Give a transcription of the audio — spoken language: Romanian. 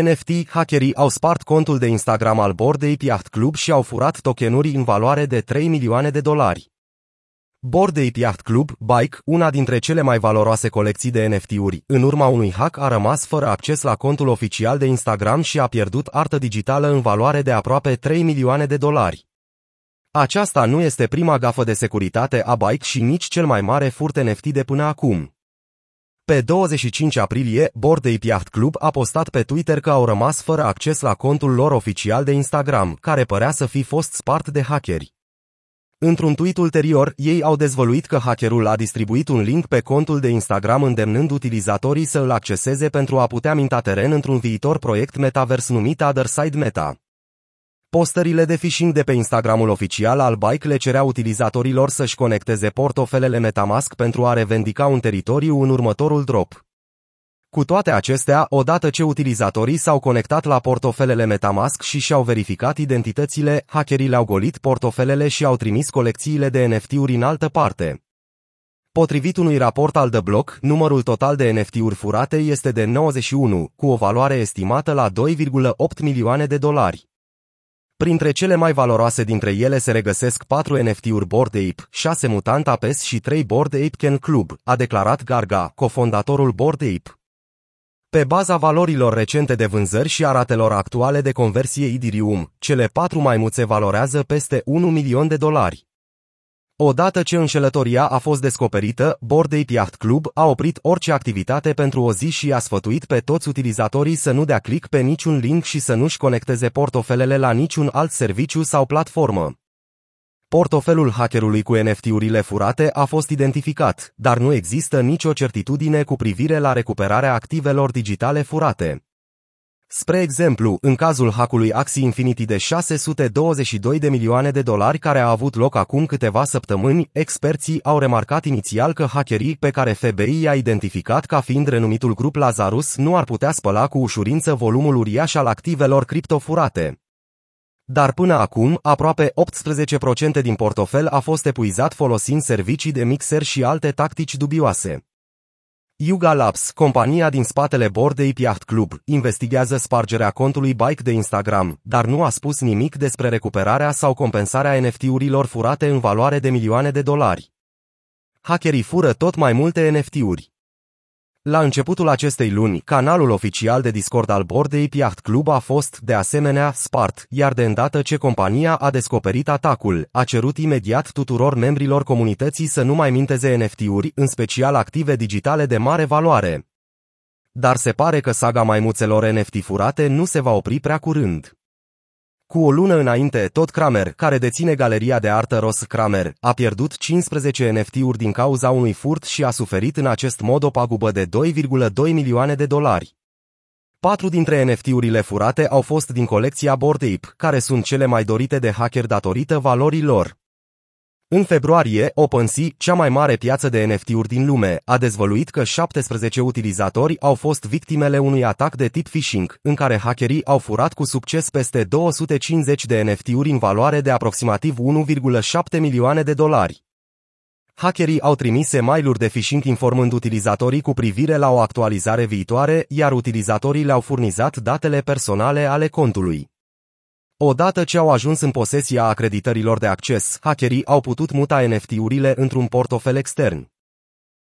NFT, hackerii au spart contul de Instagram al Bored Ape Yacht Club și au furat tokenuri în valoare de 3 milioane de dolari. Bored Ape Yacht Club, Bike, una dintre cele mai valoroase colecții de NFT-uri, în urma unui hack a rămas fără acces la contul oficial de Instagram și a pierdut artă digitală în valoare de aproape 3 milioane de dolari. Aceasta nu este prima gafă de securitate a Bike și nici cel mai mare furt NFT de până acum. Pe 25 aprilie, Bored Ape Yacht Club a postat pe Twitter că au rămas fără acces la contul lor oficial de Instagram, care părea să fi fost spart de hackeri. Într-un tweet ulterior, ei au dezvăluit că hackerul a distribuit un link pe contul de Instagram îndemnând utilizatorii să îl acceseze pentru a putea minta teren într-un viitor proiect metavers numit Otherside Meta. Postările de phishing de pe Instagramul oficial al Bike le cerea utilizatorilor să-și conecteze portofelele Metamask pentru a revendica un teritoriu în următorul drop. Cu toate acestea, odată ce utilizatorii s-au conectat la portofelele Metamask și și-au verificat identitățile, hackerii le-au golit portofelele și au trimis colecțiile de NFT-uri în altă parte. Potrivit unui raport al The Block, numărul total de NFT-uri furate este de 91, cu o valoare estimată la 2,8 milioane de dolari. Printre cele mai valoroase dintre ele se regăsesc 4 NFT-uri Bored Ape, 6 Mutant Apes și 3 Bored Ape Ken Club, a declarat Garga, cofondatorul Bored Ape. Pe baza valorilor recente de vânzări și a ratelor actuale de conversie Ethereum, cele patru maimuțe valorează peste 1 milion de dolari. Odată ce înșelătoria a fost descoperită, Bored Ape Yacht Club a oprit orice activitate pentru o zi și a sfătuit pe toți utilizatorii să nu dea click pe niciun link și să nu-și conecteze portofelele la niciun alt serviciu sau platformă. Portofelul hackerului cu NFT-urile furate a fost identificat, dar nu există nicio certitudine cu privire la recuperarea activelor digitale furate. Spre exemplu, în cazul hackului Axie Infinity de 622 de milioane de dolari care a avut loc acum câteva săptămâni, experții au remarcat inițial că hackerii pe care FBI i-a identificat ca fiind renumitul grup Lazarus nu ar putea spăla cu ușurință volumul uriaș al activelor criptofurate. Dar până acum, aproape 18% din portofel a fost epuizat folosind servicii de mixer și alte tactici dubioase. Yuga Labs, compania din spatele Bored Yacht Club, investigează spargerea contului Bike de Instagram, dar nu a spus nimic despre recuperarea sau compensarea NFT-urilor furate în valoare de milioane de dolari. Hackerii fură tot mai multe NFT-uri. La începutul acestei luni, canalul oficial de Discord al Bored Ape Yacht Club a fost, de asemenea, spart, iar de îndată ce compania a descoperit atacul, a cerut imediat tuturor membrilor comunității să nu mai minteze NFT-uri, în special active digitale de mare valoare. Dar se pare că saga maimuțelor NFT furate nu se va opri prea curând. Cu o lună înainte, tot Kramer, care deține galeria de artă Ross Kramer, a pierdut 15 NFT-uri din cauza unui furt și a suferit în acest mod o pagubă de 2,2 milioane de dolari. Patru dintre NFT-urile furate au fost din colecția Bored Ape, care sunt cele mai dorite de hacker datorită valorii lor. În februarie, OpenSea, cea mai mare piață de NFT-uri din lume, a dezvăluit că 17 utilizatori au fost victimele unui atac de tip phishing, în care hackerii au furat cu succes peste 250 de NFT-uri în valoare de aproximativ 1,7 milioane de dolari. Hackerii au trimis e-mail-uri de phishing informând utilizatorii cu privire la o actualizare viitoare, iar utilizatorii le-au furnizat datele personale ale contului. Odată ce au ajuns în posesia acreditărilor de acces, hackerii au putut muta NFT-urile într-un portofel extern.